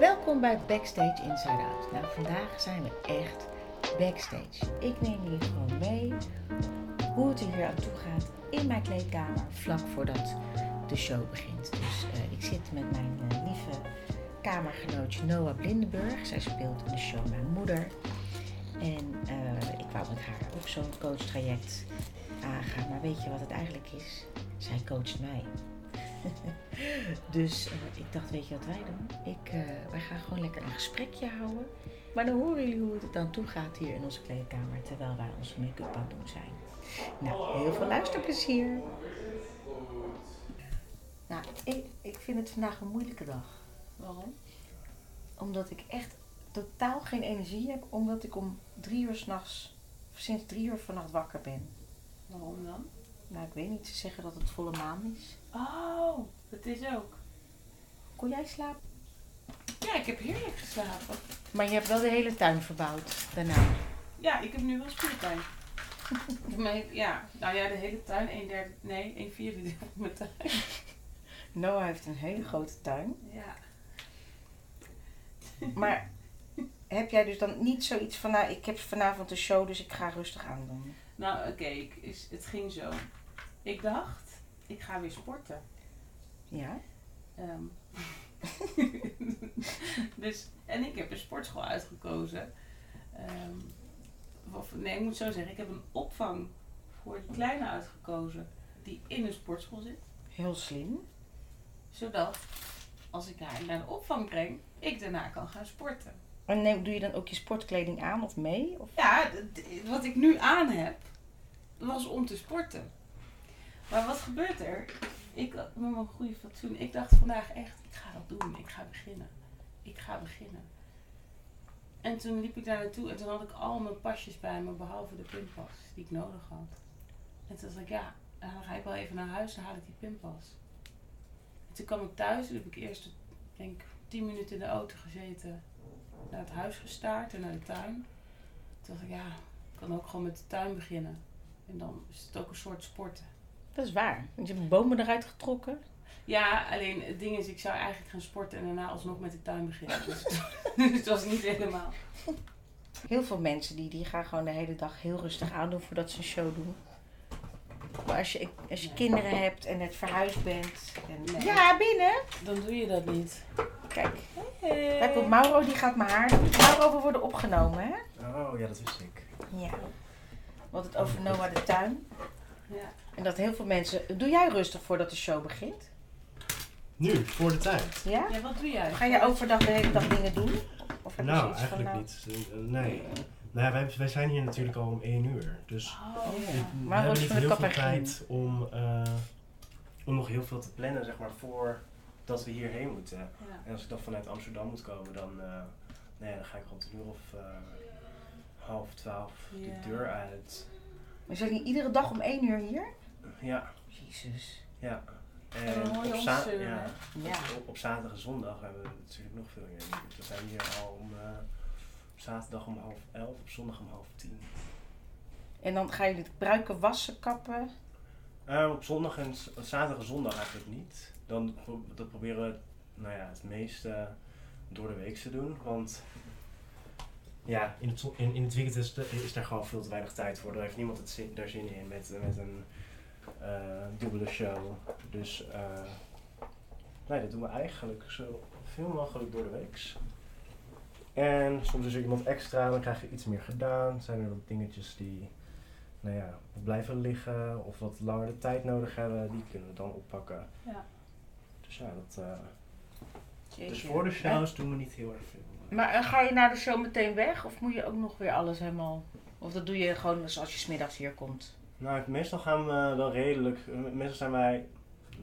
Welkom bij Backstage Inside Out. Nou, vandaag zijn we echt backstage. Ik neem jullie gewoon mee hoe het er hier aan toe gaat in mijn kleedkamer vlak voordat de show begint. Dus eh, ik zit met mijn eh, lieve kamergenootje Noah Blindenburg. Zij speelt in de show Mijn Moeder. En eh, ik wou met haar ook zo'n coachtraject aangaan. Maar weet je wat het eigenlijk is? Zij coacht mij. dus eh, ik dacht, weet je wat wij doen? Ik, eh, wij gaan gewoon lekker een gesprekje houden. Maar dan horen jullie hoe het dan toe gaat hier in onze kleedkamer terwijl wij onze make-up aan het doen zijn. Nou, heel veel luisterplezier. Nou, ik, ik vind het vandaag een moeilijke dag. Waarom? Omdat ik echt totaal geen energie heb, omdat ik om drie uur s'nachts, sinds drie uur vannacht wakker ben. Waarom dan? Ik weet niet, ze zeggen dat het volle maan is. Oh, dat is ook. Kon jij slapen? Ja, ik heb heerlijk geslapen. Maar je hebt wel de hele tuin verbouwd daarna. Ja, ik heb nu wel speeltuin. Ja, nou ja, de hele tuin, een derde, nee, een vierde deel van mijn tuin. Noah heeft een hele grote tuin. Ja. Maar heb jij dus dan niet zoiets van, nou, ik heb vanavond een show, dus ik ga rustig aan doen? Nou, oké, is- het ging zo. Ik dacht, ik ga weer sporten. Ja? Ehm, dus, en ik heb een sportschool uitgekozen. Ehm, of, nee, ik moet zo zeggen, ik heb een opvang voor de kleine uitgekozen die in een sportschool zit. Heel slim. Zodat, als ik haar naar de opvang breng, ik daarna kan gaan sporten. En neem, doe je dan ook je sportkleding aan of mee? Of? Ja, wat ik nu aan heb, was om te sporten. Maar wat gebeurt er? Ik had met mijn goede fatsoen, ik dacht vandaag echt, ik ga dat doen. Ik ga beginnen. Ik ga beginnen. En toen liep ik daar naartoe en toen had ik al mijn pasjes bij me, behalve de pinpas die ik nodig had. En toen dacht ik, ja, dan ga ik wel even naar huis en haal ik die pinpas. En toen kwam ik thuis, toen heb ik eerst, denk, tien minuten in de auto gezeten, naar het huis gestaard en naar de tuin. Toen dacht ik, ja, ik kan ook gewoon met de tuin beginnen. En dan is het ook een soort sporten. Dat is waar. Want je hebt bomen eruit getrokken. Ja, alleen het ding is, ik zou eigenlijk gaan sporten en daarna alsnog met de tuin beginnen. Dus, dus het was niet helemaal. Heel veel mensen die, die gaan gewoon de hele dag heel rustig aandoen voordat ze een show doen. Maar als je, als je Nee. kinderen hebt en net verhuisd bent. En, Nee. Ja, binnen. Dan doe je dat niet. Kijk, komt Mauro, die gaat mijn haar doen. Mauro, we worden opgenomen, hè? Oh ja, dat wist ik. Ja. Want het over Noah de tuin. Ja. En dat heel veel mensen... Doe jij rustig voordat de show begint? Nu, voor de tijd. Ja? ja, wat doe jij? Ga je overdag de hele dag dingen doen? Of heb je Nou, eigenlijk van, niet. Nee. Nou ja, wij, wij zijn hier natuurlijk al om één uur. Dus Oh, ja. we Maar hebben niet heel veel tijd om, eh, om nog heel veel te plannen, zeg maar, voordat we hierheen moeten. Ja. En als ik dan vanuit Amsterdam moet komen, dan, eh, nee, dan ga ik rond een uur of eh, half twaalf Ja. de deur uit. Maar zijn niet iedere dag om één uur hier? Ja, Jezus. ja. En dan hoor je op, za- ja, Ja. op, op zaterdag en zondag hebben we natuurlijk nog veel meer. We zijn hier al om, eh, op zaterdag om half elf, op zondag om half tien. En dan gaan jullie het pruiken wassen, kappen. Eh, op zondag en z- zaterdag en zondag eigenlijk niet. Dan pro- dat proberen we nou ja, het meeste door de week te doen. Want ja, in het, in, in het weekend is, de- is daar gewoon veel te weinig tijd voor. Daar heeft niemand het zin, daar zin in met, met een eh, dubbele show. Dus eh, nee, dat doen we eigenlijk zo veel mogelijk door de week. En soms is er iemand extra, dan krijg je iets meer gedaan. Zijn er wat dingetjes die nou ja, blijven liggen of wat langer de tijd nodig hebben, die kunnen we dan oppakken. Ja. Dus ja, dat, eh, dus voor de shows doen we niet heel erg veel. Maar eh, ga je na de show meteen weg? Of moet je ook nog weer alles helemaal... Of dat doe je gewoon als je smiddags hier komt? Nou, meestal gaan we wel redelijk, eh, meestal zijn wij,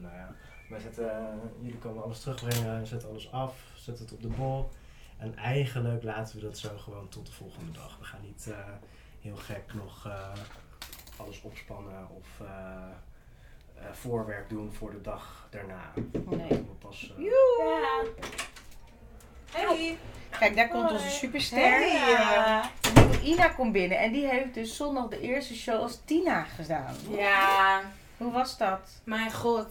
nou ja, wij zetten, eh, jullie komen alles terugbrengen, zetten alles af, zetten het op de bol. En eigenlijk laten we dat zo gewoon tot de volgende dag. We gaan niet eh, heel gek nog eh, alles opspannen of eh, eh, voorwerk doen voor de dag daarna. Nee. Pas, Ja. Hey. Kijk, daar komt onze superster. Hey. Nieuwe Ina komt binnen. En die heeft dus zondag de eerste show als Tina gedaan. Ja, Hoe was dat? mijn god.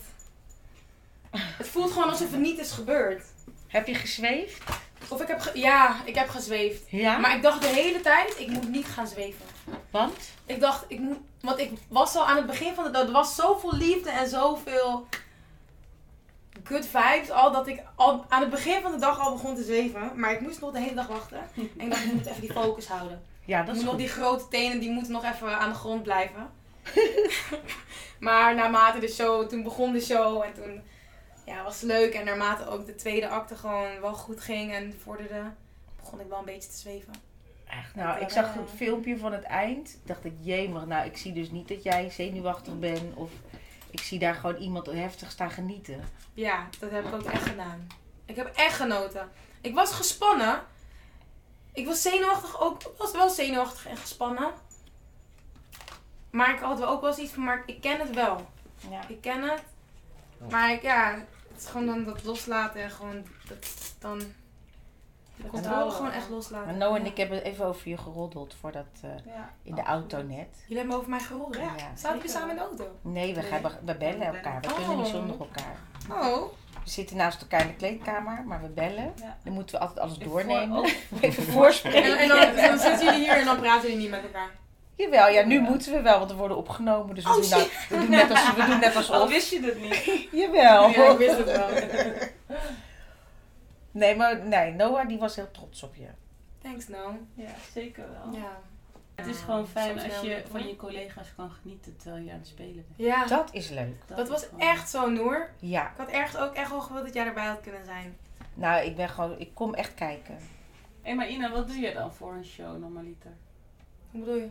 Het voelt gewoon alsof het niet is gebeurd. Heb je gezweefd? Of ik heb, ge- ja, ik heb gezweefd. Ja? Maar ik dacht de hele tijd, ik moet niet gaan zweven. Want? Ik dacht, ik moet, want ik was al aan het begin van de er was zoveel liefde en zoveel good vibes al, dat ik al aan het begin van de dag al begon te zweven. Maar ik moest nog de hele dag wachten. En ik dacht, ik moet even die focus houden. Ja, dat moet is nog goed. die grote tenen, die moeten nog even aan de grond blijven. maar naarmate de show, toen begon de show en toen ja, was het leuk. En naarmate ook de tweede acte gewoon wel goed ging en vorderde, begon ik wel een beetje te zweven. Echt, nou, ik zag het filmpje van het eind. Dacht ik, jemig, nou, ik zie dus niet dat jij zenuwachtig bent. Of ik zie daar gewoon iemand heftig staan genieten. Ja, dat heb ik ook echt gedaan. Ik heb echt genoten. Ik was gespannen. Ik was zenuwachtig ook. Ik was wel zenuwachtig en gespannen. Maar ik had wel ook wel zoiets van, maar ik ken het wel. Ja. Ik ken het. Maar ik, ja, het is gewoon dan dat loslaten en gewoon dat, dan de controle gewoon echt loslaten. Maar Noah en ik hebben even over je geroddeld voordat, eh, Ja. in de auto net. Jullie hebben over mij gerold. Ja. Zaten jullie samen in de auto? Nee, we, gaan, we bellen elkaar. We kunnen niet Oh. zonder elkaar. Oh. We zitten naast elkaar in de kleedkamer, maar we bellen. Ja. Dan moeten we altijd alles doornemen. oh, Even En, voorspreken. en dan, dan zitten jullie hier en dan praten jullie niet met elkaar. Jawel, ja, nu moeten we wel, want we worden opgenomen. Dus we, Oh, doen, nou, we doen net als we doen net Al wist je dat niet. Jawel. Ja, ik wist het wel. Nee, maar nee, Noah die was heel trots op je. Thanks, no. Ja, zeker wel. Ja. Het is gewoon fijn Soms als je leuk, van je collega's kan genieten terwijl je aan het spelen bent. Ja, Dat is leuk. dat was gewoon- echt zo, Noor. Ja, Ik had echt ook echt wel gewild dat jij erbij had kunnen zijn. nou, ik ben gewoon, ik kom echt kijken. Hé, maar Ina, wat doe je dan voor een show normaliter? Hoe bedoel je?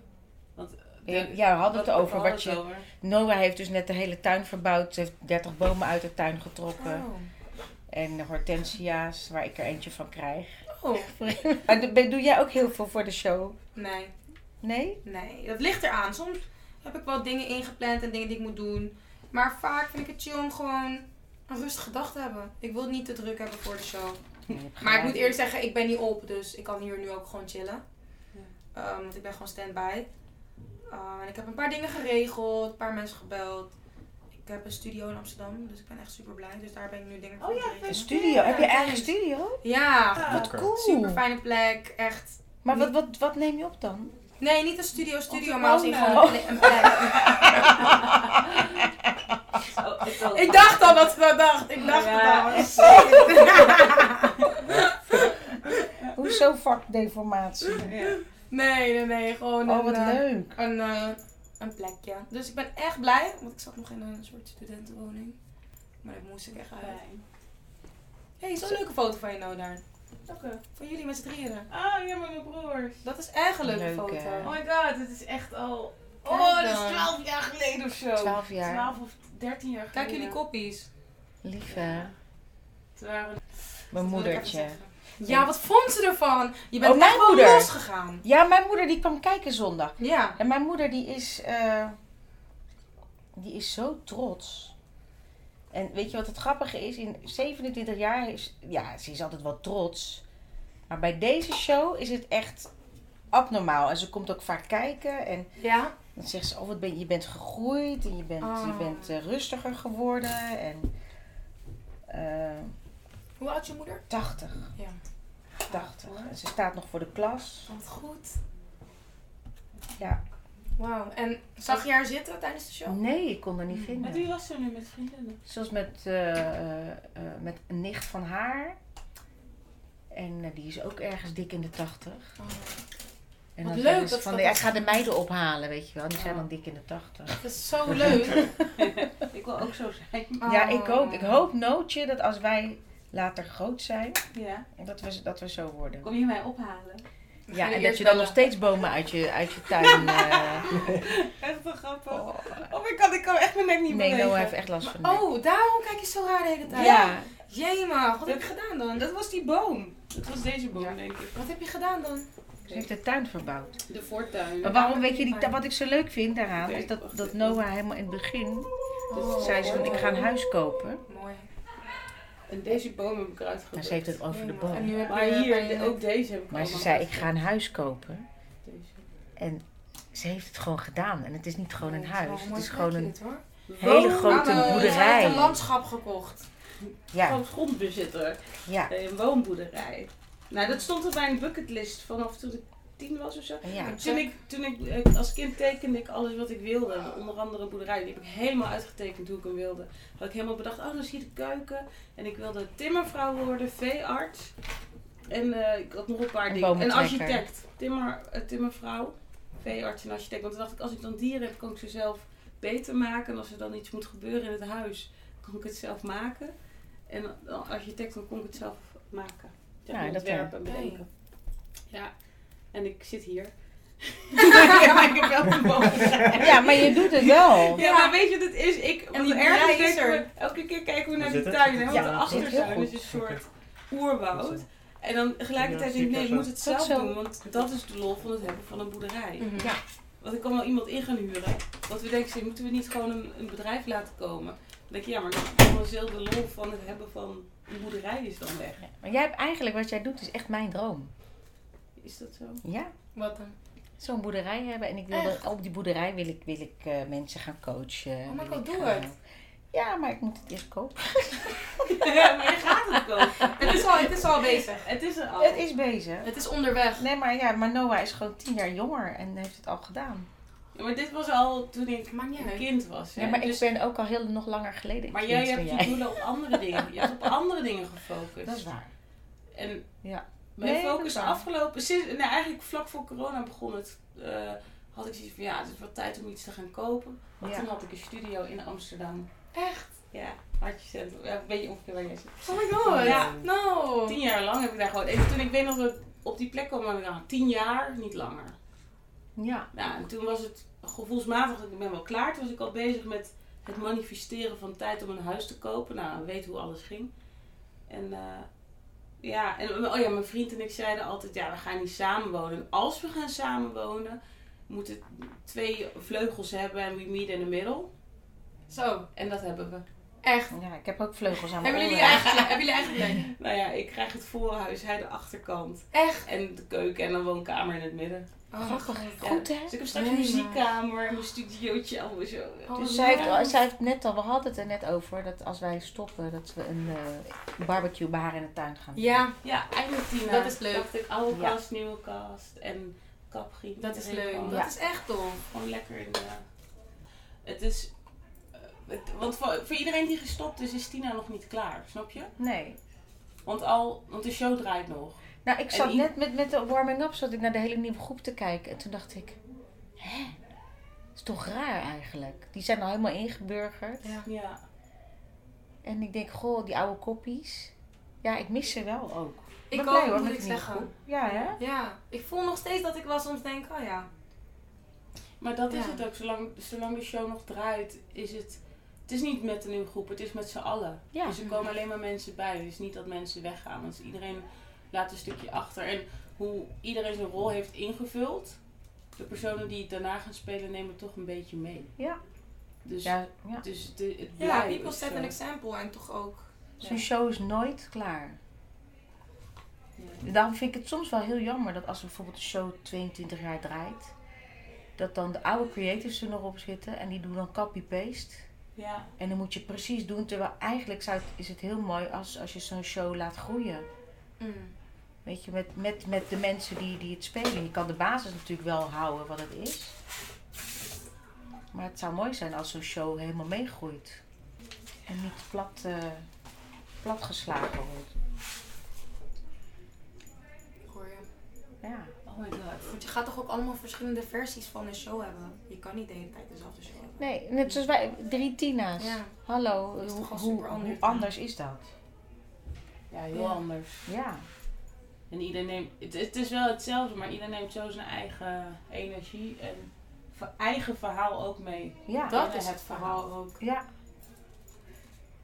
Want, eh, Ja, de- ja, we hadden het over wat je- over. Noah heeft dus net de hele tuin verbouwd. Ze heeft 30 bomen uit de tuin getrokken. Oh. En hortensia's, waar ik er eentje van krijg. oh. Maar doe jij ook heel veel voor de show? Nee, Nee? nee. Dat ligt eraan. Soms heb ik wel dingen ingepland en dingen die ik moet doen. Maar vaak vind ik het chill om gewoon een rustige dag te hebben. Ik wil het niet te druk hebben voor de show. Nee, Maar ik moet eerlijk zeggen, ik ben niet op. Dus ik kan hier nu ook gewoon chillen. Ja. Ehm, want ik ben gewoon stand-by. Ehm, en ik heb een paar dingen geregeld. Een paar mensen gebeld. Ik heb een studio in Amsterdam. Dus ik ben echt super blij. Dus daar ben ik nu dingen voor Oh ja. Een studio? Heb je eigen studio? Ja, Ah, Wat cool. super fijne plek. Echt. Maar wat, wat, wat neem je op dan? Nee, niet een studio, studio, maar als in gewoon een ple- een plek. Oh, ik, dacht al dat ze dat dacht. Ik dacht Ja, het al. Hoezo vakdeformatie? Ja. Nee, nee, nee. Gewoon Oh, wat eh, leuk. een, eh, een plekje. Dus ik ben echt blij. Want ik zat nog in een soort studentenwoning. Maar dat moest ik echt uit. Hé, hey, zo'n leuke foto van je nou daar. Van jullie met z'n drieën. Ah, ja, met mijn broers. Dat is echt een leuke Leuk, foto. hè? Oh my god, het is echt al... Kijk Oh, dat is dan. 12 jaar geleden of zo. 12 jaar. 12 of 13 jaar geleden. Kijk jullie koppies. Lief hè? Het waren... Mijn Dat wil ik even moedertje. Ja, wat vond ze ervan? Je bent Oh, mijn echt moeder. losgegaan. Ja, mijn moeder die kwam kijken zondag. Ja. En mijn moeder die is, eh, die is zo trots. En weet je wat het grappige is? In 27 jaar is, ja, ze is altijd wel trots. Maar bij deze show is het echt abnormaal. En ze komt ook vaak kijken en Ja? dan zegt ze, oh wat ben je, bent gegroeid en je bent, je Oh. bent eh, rustiger geworden. En eh, Hoe oud is je moeder? 80, Ja. 80. En ze staat nog voor de klas. Wat goed. Ja. Wauw. En zag je haar zitten tijdens de show? Nee, ik kon haar niet Met vinden. wie was ze nu met vriendinnen? Zoals met, eh, eh, eh, met een nicht van haar. En die is ook ergens dik in de 80. Oh, En Wat dan leuk ze dat van, dat ja, ik ga de meiden ophalen, weet je wel. Die zijn Oh. dan dik in de 80. dat is zo leuk. Ik wil ook zo zijn. Ja, Oh. ik ook. Ik hoop, Nootje, dat als wij later groot zijn, Ja. dat we, dat we zo worden. Kom je mij ophalen? Ja, en dat je dan nog steeds bomen uit je, uit je tuin... eh, Echt wel grappig. oh. Oh my god, ik kan echt mijn nek niet Nee, bewegen. Noah heeft echt last van nek. Oh, daarom kijk je zo raar de hele tijd. Ja, Jema, wat heb je gedaan dan? Dat was die boom. Dat was deze boom, Ja. denk ik. Wat heb je gedaan dan? ze heeft de tuin verbouwd. De voortuin. Maar waarom weet je niet, wat ik zo leuk vind daaraan, is dat, dat. Noah helemaal in het begin Oh. zei ze van ik ga een huis kopen. En deze boom heb ik eruit Maar gekocht. ze heeft het over de Jema. En nu boom. heb Maar je hier, de- ook deze heb ik Maar ze zei ik ga een huis kopen. Deze. En ze heeft het gewoon gedaan. En het is niet gewoon een huis. Het is gewoon een hele grote Ze boerderij. heeft een landschap gekocht. Ja, Van grondbezitter. ja. Een woonboerderij. Nou, dat stond op mijn bucketlist vanaf toen ik tien was of zo. Ja, Toen ik, toen ik als kind tekende ik alles wat ik wilde. Onder andere een boerderij. Die heb ik helemaal uitgetekend hoe ik hem wilde. Had ik helemaal bedacht, oh dan zie je de keuken. En ik wilde timmervrouw worden, veearts. En eh, ik had nog een paar dingen. En architect. Timmer, eh, timmervrouw, veearts en architect. Want toen dacht ik, als ik dan dieren heb, kan ik ze zelf beter maken. En als er dan iets moet gebeuren in het huis, kan ik het zelf maken. En als architect, dan kon ik het zelf maken. Ja, dat ontwerpen en bedenken. Ja, en ik zit hier. ja, maar ik heb wel een. Ja, maar je doet het wel. Ja, maar weet je wat het is? Ik, En die ergens is er. elke keer kijken we naar die tuin. Want Ja, de dat achtertuin is een soort oerwoud. En dan tegelijkertijd Ja, denk ik, nee, ik moet het zo. zelf doen. Want dat is de lol van het hebben van een boerderij. Mhm. Ja. Want ik kan wel iemand in gaan huren. Want we denken, moeten we niet gewoon een, een bedrijf laten komen? Dan denk je, ja, maar dan is heel de lol van het hebben van een boerderij is dan weg. Maar jij hebt eigenlijk, wat jij doet, is echt mijn droom. Is dat zo? Ja. Wat dan? Zo'n boerderij hebben. En ik wil Echt? dan- op die boerderij wil ik, wil ik eh, mensen gaan coachen. Oh God, ik doe gaan- het. Ja, maar ik moet het eerst kopen. ja, maar je gaat het kopen. Het is al, het is al bezig. Het is al. Het is bezig. Het is onderweg. Nee, maar ja, maar Noah is gewoon tien jaar jonger en heeft het al gedaan. Ja, maar dit was al toen ik een kind was. Hè? Ja, maar Dus- ik ben ook al heel nog langer geleden. Maar jij hebt je jij. doelen op andere dingen. Je hebt op andere dingen gefocust. Dat is waar. En Ja. Mijn Nee, focus afgelopen, sinds, nou eigenlijk vlak voor corona begon het, eh, had ik zoiets van ja, het is wel tijd om iets te gaan kopen. Want Ja. toen had ik een studio in Amsterdam. Echt? Ja, hartje Ja, weet je ongeveer waar jij zit. Oh my god. Ja. No. Tien jaar lang heb ik daar gewoon. En toen ik weet nog dat op die plek kwam, had ik aan tien jaar, niet langer. Ja. Nou, en toen was het gevoelsmatig, ik ben wel klaar. Toen was ik al bezig met het manifesteren van tijd om een huis te kopen. Nou, weet hoe alles ging. En eh, ja, en oh ja, mijn vriend en ik zeiden altijd, ja, we gaan niet samenwonen. En als we gaan samenwonen, moet het twee vleugels hebben en we meet in the middle. Zo. En dat hebben we. Echt. Ja, ik heb ook vleugels aan mijn Hebben jullie eigen, hebben jullie eigen plek? Nou ja, ik krijg het voorhuis, hij de achterkant. Echt? En de keuken en een woonkamer in het midden. Oh, Grappig. Ja. Goed, hè? Dus ik heb straks een muziekkamer, mijn studiootje, allemaal zo. Oh, Dus zij heeft, zij heeft net al, we hadden het er net over, dat als wij stoppen, dat we een eh, barbecue bij haar in de tuin gaan. Ja, Ja, eindelijk Tina. Dat is leuk. Dacht ik, oude Ja. kast, nieuwe kast en kapgriep. dat is leuk. Ja. Dat is echt tof. Gewoon lekker in de... Het is... eh, het- want voor, voor iedereen die gestopt is, is Tina nog niet klaar. Snap je? Nee. Want, al, want de show draait nog. Nou, ik zat net met, met de warming-up, zat ik naar de hele nieuwe groep te kijken. En toen dacht ik, hè? Dat is toch raar eigenlijk. Die zijn al helemaal ingeburgerd. Ja. Ja. En ik denk, goh, die oude koppies. Ja, ik mis ze wel ook. Ik ben ook, blij, moet ik zeggen. groep. Ja, hè? Ja, ik voel nog steeds dat ik wel soms denk, oh ja. Maar dat is het ook. Zolang, zolang de show nog draait, is het... Het is niet met de nieuwe groep, het is met z'n allen. Ja. Dus er komen alleen maar mensen bij. Het is niet dat mensen weggaan. Want iedereen laat een stukje achter. En hoe iedereen zijn rol heeft ingevuld, de personen die het daarna gaan spelen nemen toch een beetje mee. Ja. Dus, Ja, ja. dus de, het Ja, people set zo. an example en toch ook. Zo'n show is nooit klaar. Ja. Daarom vind ik het soms wel heel jammer dat als bijvoorbeeld een show 22 jaar draait, dat dan de oude creators er nog op zitten en die doen dan copy-paste. Ja, En dan moet je precies doen, terwijl eigenlijk zou het, is het heel mooi als, als je zo'n show laat groeien. Mm. Weet je, met, met, met de mensen die, die het spelen. Je kan de basis natuurlijk wel houden wat het is. Maar het zou mooi zijn als zo'n show helemaal meegroeit. En niet plat, eh, platgeslagen wordt. Ik hoor je. Ja. oh my god. Want je gaat toch ook allemaal verschillende versies van een show hebben? Je kan niet de hele tijd dezelfde show hebben. Nee, net zoals wij, drie Tina's. Ja. Hallo, Dat is hoe, toch al hoe, super anders hoe anders is dat? Ja, heel Ja. anders. Ja. En iedereen neemt, het, het is wel hetzelfde, maar iedereen neemt zo zijn eigen energie en eigen verhaal ook mee. Ja. Dat is het verhaal ook. ja.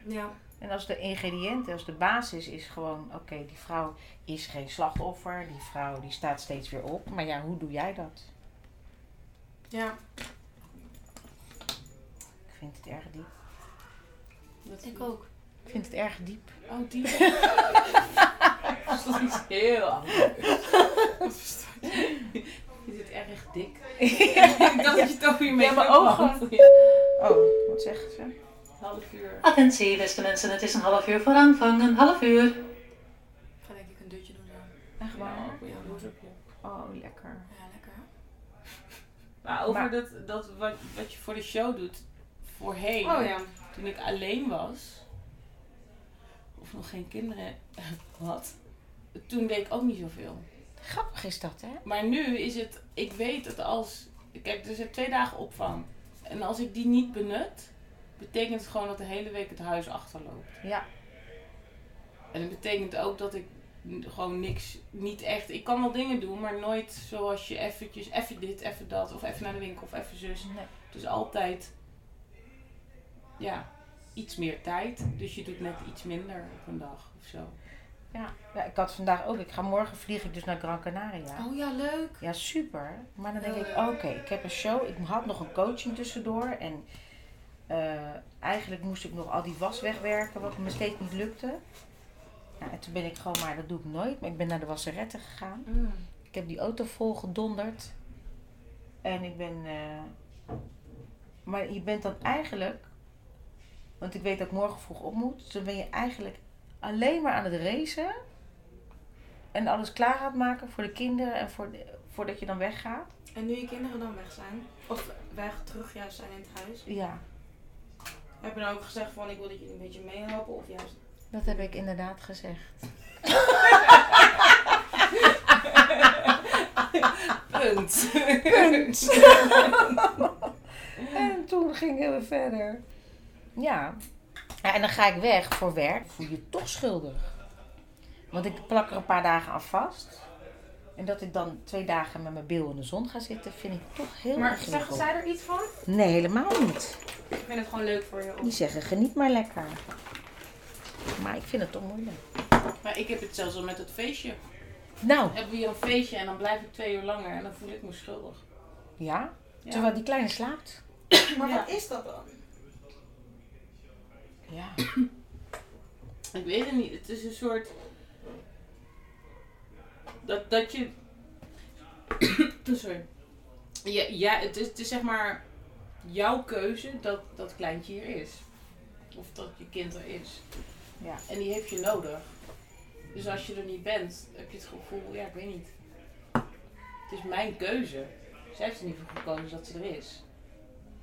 Ja. En als de ingrediënten, als de basis is gewoon, oké, die vrouw is geen slachtoffer, die vrouw die staat steeds weer op. Maar ja, hoe doe jij dat? Ja. Ik vind het erg diep. Dat Ik ook. Ik vind het erg diep. Oh, die. dat is iets heel anders. Je zit erg dik. ik dacht dat je toch weer mee Ja, mijn ogen. Oh, wat zegt ze? Half uur. Attentie, beste mensen, het is een half uur voor aanvang. Een half uur. Ik ga denk ik een dutje doen zo. roadtripje. Oh, lekker. Ja, lekker. Maar over Maar- dat, dat wat, wat je voor de show doet, voorheen, Oh ja. toen ik alleen was, of nog geen kinderen had, toen deed ik ook niet zoveel. Grappig is dat, hè? Maar nu is het, ik weet het als, kijk, er zijn twee dagen opvang. En als ik die niet benut, betekent het gewoon dat de hele week het huis achterloopt. Ja. En het betekent ook dat ik gewoon niks, niet echt, ik kan wel dingen doen, maar nooit zoals je eventjes, even dit, even dat, of even naar de winkel, of even zus. Nee. Dus altijd, ja, iets meer tijd. Dus je doet net iets minder op een dag of zo. Ja. ja, ik had vandaag ook. Ik ga morgen vlieg ik dus naar Gran Canaria. Oh ja, leuk. Ja, super. Maar dan denk ik, oké, ik heb een show. Ik had nog een coaching tussendoor. En eh, eigenlijk moest ik nog al die was wegwerken, wat me steeds niet lukte. Nou, en toen ben ik gewoon, maar dat doe ik nooit. Maar ik ben naar de wasseretten gegaan. Mm. Ik heb die auto vol gedonderd. En ik ben. eh, maar je bent dan eigenlijk. Want ik weet dat ik morgen vroeg op moet. Dus dan ben je eigenlijk alleen maar aan het racen. En alles klaar gaat maken voor de kinderen en voor de- voordat je dan weggaat. En nu je kinderen dan weg zijn, of weg terug juist zijn in het huis, Ja, heb je dan ook gezegd van ik wil dat jullie een beetje meehelpen of juist... dat heb ik inderdaad gezegd. Punt. Punt. en toen gingen we verder. Ja. Ja. En dan ga ik weg voor werk. Voel je je toch schuldig. Want ik plak er een paar dagen aan vast. En dat ik dan twee dagen met mijn bil in de zon ga zitten, vind ik toch heel Maar ingewikkeld. zeggen zij er iets van? Nee, helemaal niet. Ik vind het gewoon leuk voor je. Die zeggen geniet maar lekker. Maar ik vind het toch moeilijk. Maar ik heb het zelfs al met het feestje. Nou, Hebben we hier een feestje en dan blijf ik twee uur langer en dan voel ik me schuldig. ja. Ja. Terwijl die kleine slaapt. Maar Ja. wat is dat dan? Ja. Ik weet het niet. Het is een soort. Dat, dat je. Sorry. Ja, ja het, is, het is zeg maar jouw keuze dat dat kleintje hier is. Of dat je kind er is. Ja. En die heeft je nodig. Dus als je er niet bent, heb je het gevoel, ja, ik weet niet. Het is mijn keuze. Zij heeft er niet voor gekozen dat ze er is.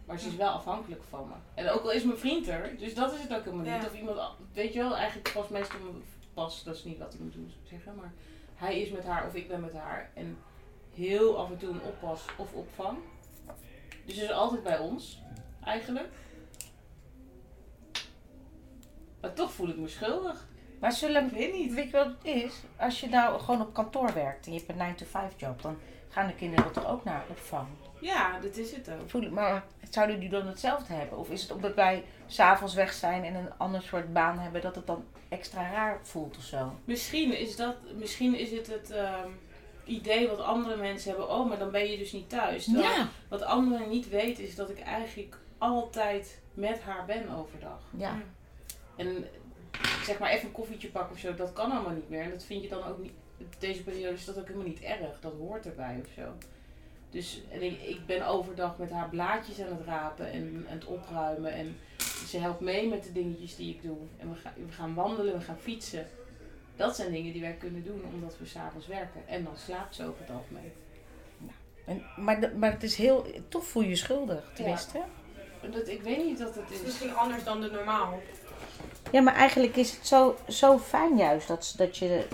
Maar ze is wel afhankelijk van me. En ook al is mijn vriend er, dus dat is het ook helemaal niet. Ja. Of iemand, weet je wel, eigenlijk pas meestal pas, dat is niet wat ik moet doen, zeggen, maar hij is met haar of ik ben met haar. En heel af en toe een oppas of opvang. Dus ze is altijd bij ons, eigenlijk. Maar toch voel ik me schuldig. Maar zullen, Ik weet niet. weet je wat het is? Als je nou gewoon op kantoor werkt en je hebt een 9-to-5 job, dan gaan de kinderen toch ook naar opvang. Ja, dat is het ook. Voelen, maar zouden die dan hetzelfde hebben? Of is het omdat wij s'avonds weg zijn en een ander soort baan hebben, dat het dan extra raar voelt of zo? Misschien is, dat, misschien is het het ehm, idee wat andere mensen hebben. Oh, maar dan ben je dus niet thuis. Terwijl Ja. Wat anderen niet weten is dat ik eigenlijk altijd met haar ben overdag. Ja. En zeg maar even een koffietje pakken of zo, dat kan allemaal niet meer. En dat vind je dan ook niet. Deze periode is dat ook helemaal niet erg. Dat hoort erbij of zo. Dus en ik, ik ben overdag met haar blaadjes aan het rapen en het opruimen. En ze helpt mee met de dingetjes die ik doe. En we, gaan we gaan wandelen, we gaan fietsen. Dat zijn dingen die wij kunnen doen omdat we s'avonds werken. En dan slaapt ze over het algemeen. En, maar, de- maar het is heel, toch voel je je schuldig, tenminste. En Dat, ik weet niet dat het Het is is. misschien anders dan de normaal. Ja, maar eigenlijk is het zo, zo fijn juist dat, dat, je,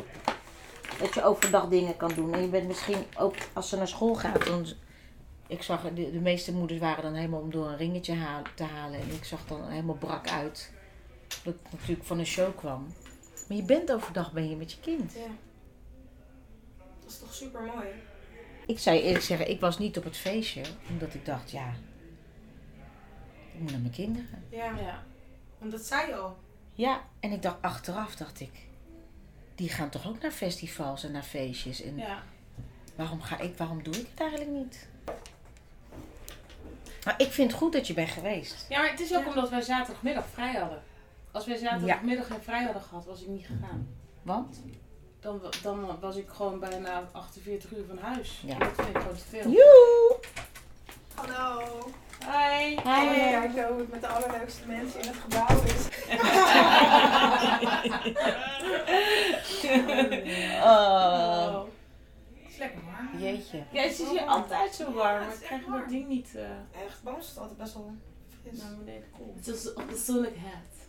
dat je overdag dingen kan doen. En je bent misschien ook, als ze naar school gaat, dan... Ik zag, de, de meeste moeders waren dan helemaal om door een ringetje haal- te halen. En ik zag dan helemaal brak uit. Dat ik natuurlijk van een show kwam. Maar je bent overdag ben je met je kind. Ja. Dat is toch super mooi. Ik zei eerlijk zeggen, ik was niet op het feestje. Omdat ik dacht, ja... Ik moet naar mijn kinderen. Ja. Ja. Want dat zei je al. Ja, en ik dacht achteraf, dacht ik... Die gaan toch ook naar festivals en naar feestjes. En ja. waarom, ga ik, waarom doe ik het eigenlijk niet? Maar ik vind het goed dat je bent geweest. Ja, maar het is ook Ja. omdat wij zaterdagmiddag vrij hadden. Als wij zaterdagmiddag geen vrij hadden gehad, was ik niet gegaan. Want? Dan, dan was ik gewoon bijna 48 uur van huis. Ja. En Dat vind ik gewoon te veel. Joe! Hallo. Hi! Hi. kijken hoe het met de allerleukste mensen in het gebouw is. Oh. Oh. Jeetje. Ja, het is hier altijd zo warm, maar ik krijg dat ding niet eh Echt, bij ons is het altijd best wel fris. naar beneden koel. Het is op de zonnige het.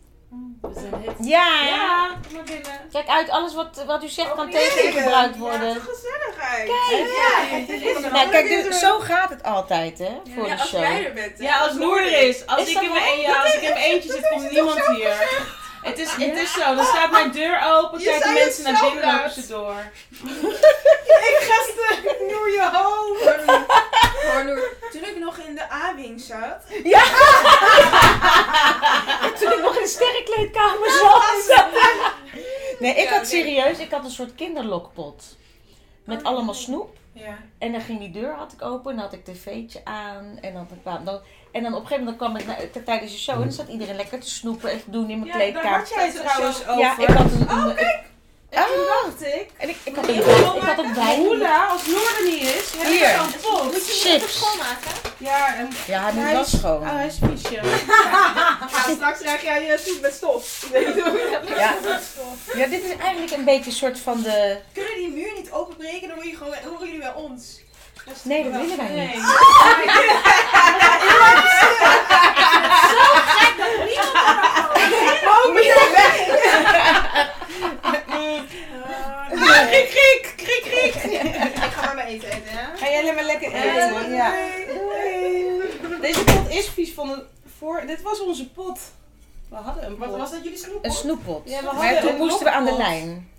We zijn het. Ja, Ja, kom maar binnen. Kijk uit, alles wat, wat u zegt kan Oh, tegen nee. gebruikt Ja, worden. toch gezelligheid. Kijk, ja. Nou, kijk, dus, zo gaat het altijd, hè, voor Ja, de als show. jij er bent. hè. Ja, als Noor er is. Als, Is ik in, mijn, ja, als ik in mijn eentje zit, komt niemand hier. Het is, het is zo, dan staat mijn deur open, Je kijken mensen naar binnen lopen ze door. Ik gasten, Noor je hoofd. Toen ik nog in de A-wing zat. Toen ik nog in de sterrenkleedkamer zat. Nee, ik Ja, had nee. serieus, ik had een soort kinderlokpot. Met allemaal snoep. Ja. En dan ging die deur had ik open, en dan had ik tv'tje aan. En dan, kwam, dan, en dan op een gegeven moment kwam ik tijdens de show en dan zat iedereen lekker te snoepen en te doen in mijn Ja, daar kleedkamer. had jij het trouwens over. Ja, ik had een. een En toen Ah. dacht ik, en ik, ik had een. Ik had een wijn. Hoela, als Noor er niet is, heb Hier. ik zo'n pot. Chips. Ja, en Ja, hij was schoon. oh, hij is vies, ja. Straks krijg jij je soep met stof. Ja. ja, dit is eigenlijk een beetje een soort van de. Kunnen die muur niet openbreken? Dan je gewoon, horen jullie bij ons. Nee, dat willen wij Nee. niet. Oh, meteen weg. Kriek, kriek, kriek, kriek. Ik ga maar mijn eten eten, hè? Ga jij alleen maar lekker eten? Ja. Deze pot is vies van de voor. Dit was onze pot. We hadden een pot. Wat was dat jullie snoep? Een snoeppot. Ja, we maar toen een moesten we aan de lijn.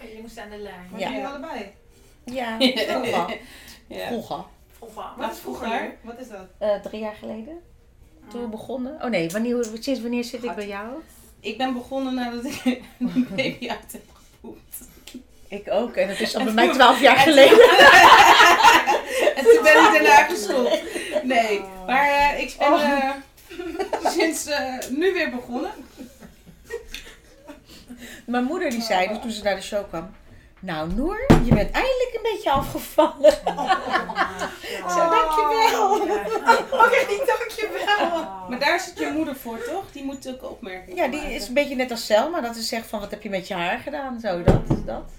Je moest aan de lijn. Maar Ja. jullie allebei. Ja, Ja. vroeger. Ja. Vroeger. Wat is vroeger? Wat is dat? Eh, drie jaar geleden. Toen we begonnen. Oh nee, wanneer, sinds wanneer zit ik bij jou? Ik ben begonnen nadat ik een baby uit heb Ik ook. En dat is al bij mij twaalf jaar geleden. En toen ben ik daarna gestopt. Nee, maar eh, ik ben eh, sinds eh, nu weer begonnen. Mijn moeder die zei, dus toen ze naar de show kwam. Nou Noor, je bent eindelijk een beetje afgevallen. Zo, dankjewel. Oké, dankjewel. Maar daar zit je moeder voor, toch? Die moet ook opmerkingen Ja, die is een beetje net als Selma. Dat ze zegt van, wat heb je met je haar gedaan? Zo, dat is dat.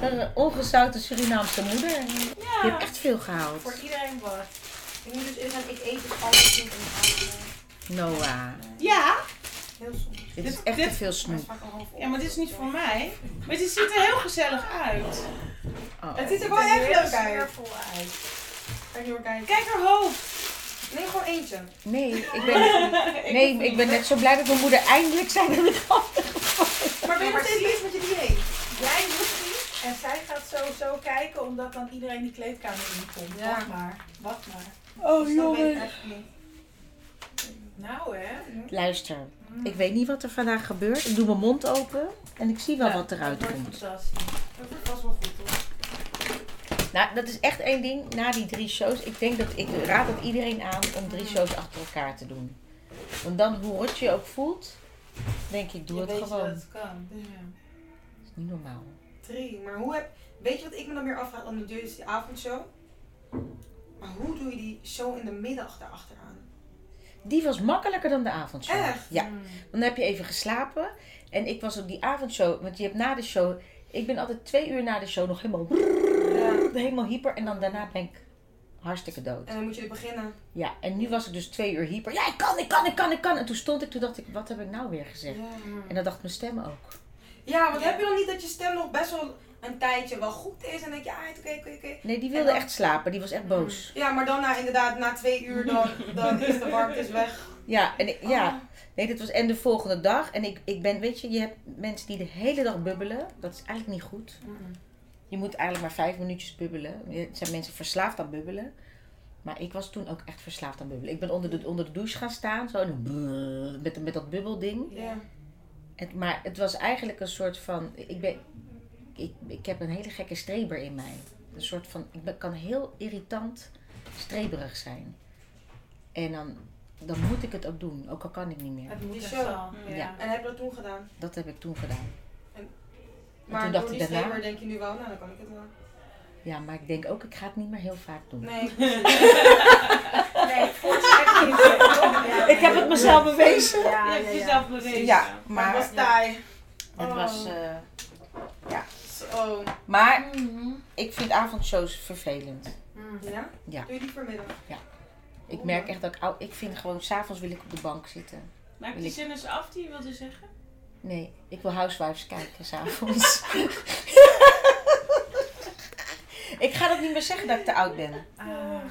Een ongezouten Surinaamse moeder. Je hebt echt veel gehaald. Voor iedereen wat. Ik moet dus ingaan, ik eet dus altijd niet in avond. Noah, Ja, Heel soms. Dit is Dit- echt dit- te veel snoep. ja, maar dit is niet voor mij. Maar het ziet er heel gezellig uit. Oh. Het ziet er wel echt leuk uit. sfeervol hoor kijken. Kijk haar hoofd. Neem gewoon eentje. Nee, ik ben, nee, ik ben net zo blij dat mijn moeder eindelijk dat ik af Maar ben je nog steeds bezig met je dieet? Jij doet niet en zij gaat sowieso kijken omdat dan iedereen die kleedkamer inkomt. Ja. Wacht maar, wacht maar. Oh Dus dat weet ik echt niet. Nou hè. Luister, ik weet niet wat er vandaag gebeurt. Ik doe mijn mond open en ik zie wel wat eruit dat komt. fantastisch. Dat wordt vast wel goed hoor. Nou, dat is echt één ding. Na die drie shows, ik denk dat ik raad het iedereen aan om drie shows achter elkaar te doen. Want dan, hoe rot je je ook voelt, denk ik, doe Je het weet gewoon. dat het kan. Ja. Dat is niet normaal. Drie. Maar hoe heb... Weet je wat ik me dan meer afvraag? Dan doe je dus die avondshow. Maar hoe doe je die show in de middag daarachteraan? Die was makkelijker dan de avondshow. Echt? Ja. Mm. Dan heb je even geslapen. En ik was op die avondshow, want je hebt na de show. Ik ben altijd twee uur na de show nog helemaal, Ja. helemaal hyper. En dan daarna ben ik hartstikke dood. En dan moet je er beginnen. Ja, en nu was ik dus twee uur hyper. Ja, ik kan, ik kan, ik kan, ik kan. En toen stond ik, toen dacht ik, wat heb ik nou weer gezegd? En dat dacht mijn stem ook. Ja, want heb je dan niet dat je stem nog best wel een tijdje wel goed is en denk je, ah, oké, oké, oké. Nee, die wilde dan- echt slapen. Die was echt boos. Ja, maar dan na, inderdaad, na twee uur, dan, dan is de warmte is weg. Ja, en ik- Oh. ja. Nee, dit was en de volgende dag. En ik, ik ben, weet je, je hebt mensen die de hele dag bubbelen. Dat is eigenlijk niet goed. Je moet eigenlijk maar vijf minuutjes bubbelen. Er zijn mensen verslaafd aan bubbelen. Maar ik was toen ook echt verslaafd aan bubbelen. Ik ben onder de, onder de douche gaan staan. Zo, en met, met dat bubbelding. Ja. En, maar het was eigenlijk een soort van. Ik, ben, ik, ik heb een hele gekke streber in mij. Een soort van. Ik ben, kan heel irritant streberig zijn. En dan, dan moet ik het ook doen. Ook al kan ik niet meer. Het moet echt show. wel. Ja. En heb je dat toen gedaan? Dat heb ik toen gedaan. Maar toen dacht door ik die daarna- streber denk je nu wel, nou dan kan ik het wel. Ja, maar ik denk ook, ik ga het niet meer heel vaak doen. Nee. Nee, voortzet niet. Ja, Ik heb het mezelf bewezen. Ja, Je ja, hebt ja. jezelf bewezen. Ja, Maar het was taai. het Oh. was. eh, Zo. maar Mhm. ik vind avondshows vervelend. Ja? Ja. Doe je die vanmiddag? Ik merk echt dat ik, ou- ik vind gewoon, s'avonds wil ik op de bank zitten. Maak Wil die ik- zin eens af die je wilde zeggen. Nee, ik wil Housewives kijken s'avonds. ik ga dat niet meer zeggen dat ik te oud ben. Ah,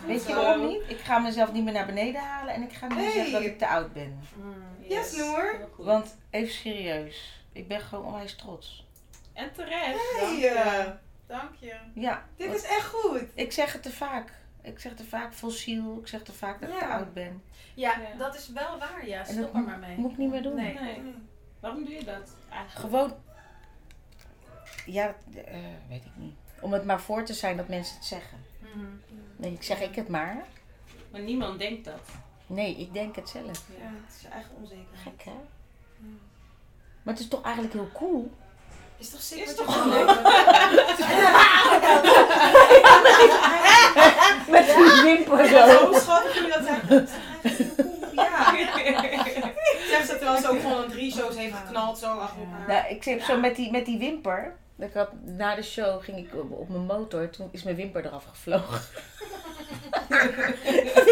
Weet je waarom niet? Ik ga mezelf niet meer naar beneden halen en ik ga niet meer Hey. zeggen dat ik te oud ben. Yes, Noor. Want even serieus, ik ben gewoon onwijs trots. En terecht. Hey, eh, Dank je. Ja, dit is echt goed. ik zeg het te vaak. Ik zeg te vaak fossiel, ik zeg te vaak dat ik te oud ben. Ja, Ja. dat is wel waar. Ja, stop dat er maar mee. Moet ik niet meer doen. Nee. Nee. Waarom doe je dat eigenlijk? Gewoon, ja, eh, weet ik niet. Om het maar voor te zijn dat mensen het zeggen. Mhm. Nee, ik zeg ik het maar. Maar niemand denkt dat. Nee, ik denk het zelf. Ja, het is je eigen onzekerheid. Gek hè? Maar het is toch eigenlijk heel cool? Is toch sick Is wat toch leuk? Met die wimper Ja, zo schattig hoe je dat cool. Ja. Zegt ze terwijl ze ook gewoon drie shows heeft geknald zo achter elkaar. Nou, ik heb zo met die, met die wimper. Ik had, na de show ging ik op, op mijn motor. Toen is mijn wimper eraf gevlogen.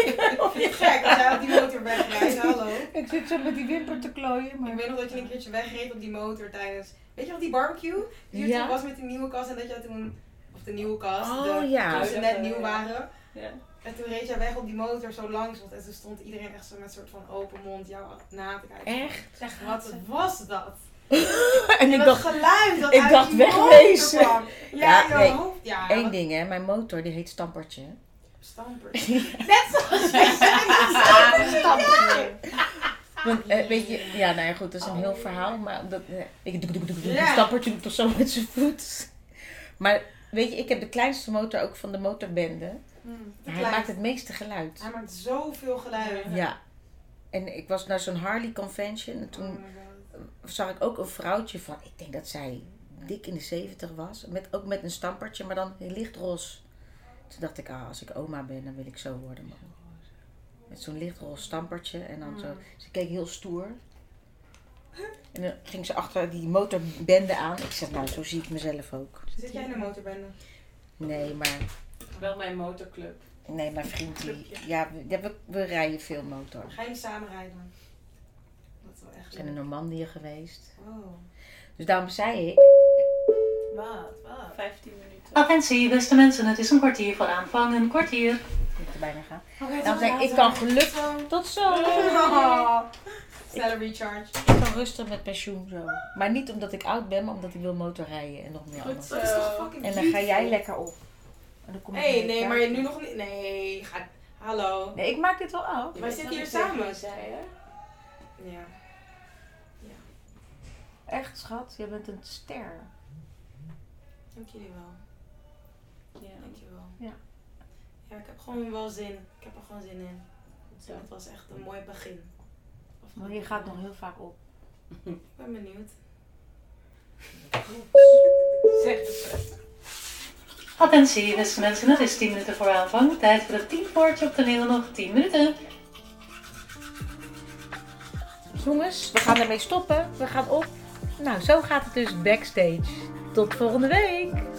Je gek als jij op die motor wegrijdt, hallo. Ik zit zo met die wimper te klooien. Ik Maar... weet nog dat je een keertje wegreed op die motor tijdens... Weet je nog die barbecue? Die Ja. toen was met die nieuwe kast en dat jij toen... Of de nieuwe kast. Oh, de, ja. Toen ze net nieuw waren. Ja. En toen reed jij weg op die motor zo langs. want- En toen stond iedereen echt zo met een soort van open mond jou na te kijken. Echt? Zeg, Wat was dat? En ik dat dacht, geluid dat ik uit dacht die wegwezen. motor kwam. Ja, Ja, je nee. hoofd. Ja, één wat ding hè. Mijn motor die heet Stampertje. Stampers. Net zoals wij Want, eh, weet je, ja, nou ja, goed, dat is een heel verhaal. Maar dat, eh, doek, doek, doek, Ja. die stampertje doet toch zo met zijn voet. Maar weet je, ik heb de kleinste motor ook van de motorbende. Hmm, hij klein. maakt het meeste geluid. Hij maakt zoveel geluid. Ja. En ik was naar zo'n Harley convention en Oh toen god. zag ik ook een vrouwtje van, ik denk dat zij dik in de 70 was. Met, ook met een stampertje, maar dan lichtroze. Toen dacht ik, ah, als ik oma ben, dan wil ik zo worden, man. Met zo'n lichtroze stampertje en dan zo. Ze keek heel stoer. En dan ging ze achter die motorbende aan. Ik zeg, nou, zo zie ik mezelf ook. Zit jij in de motorbende? Nee, maar, Wel mijn motorclub. nee, mijn vriend die, ja, we, we, we rijden veel motor. Ga je samen rijden? Dat is wel echt We zijn in. Normandië geweest. Oh. Dus daarom zei ik, Wat, wat? 15 minuten. Attentie, beste mensen, het is een kwartier voor aanvang. Een kwartier. ik moet er bijna gaan. Oké, Daarom zei ik, ik kan gelukkig, tot zo. Oh. Snelle recharge. Ik kan rustig met pensioen zo. Maar niet omdat ik oud ben, maar omdat ik wil motorrijden en nog meer Goed anders. zo. Dat is toch fucking En dan ga jij lekker op. En dan kom ik Hé, mee nee, maar kijken. nu nog niet. Nee, ga. Hallo. Nee, ik maak dit wel af. Je Wij zitten hier samen. je Zei, hè? Ja. Echt, schat. Jij bent een ster. Dank jullie wel. Ja. Dank je wel. Ja. Ja, ik heb gewoon wel zin. Ik heb er gewoon zin in. Zo. Het was echt een mooi begin. Of Maar je gaat nog heel vaak op. Ik ben benieuwd. Zeg het. Attentie, beste mensen, het is 10 minuten voor aanvang. Tijd voor het teampoortje op toneel nog 10 minuten. Jongens, we gaan ermee stoppen. We gaan op. Nou, zo gaat het dus backstage. Tot volgende week.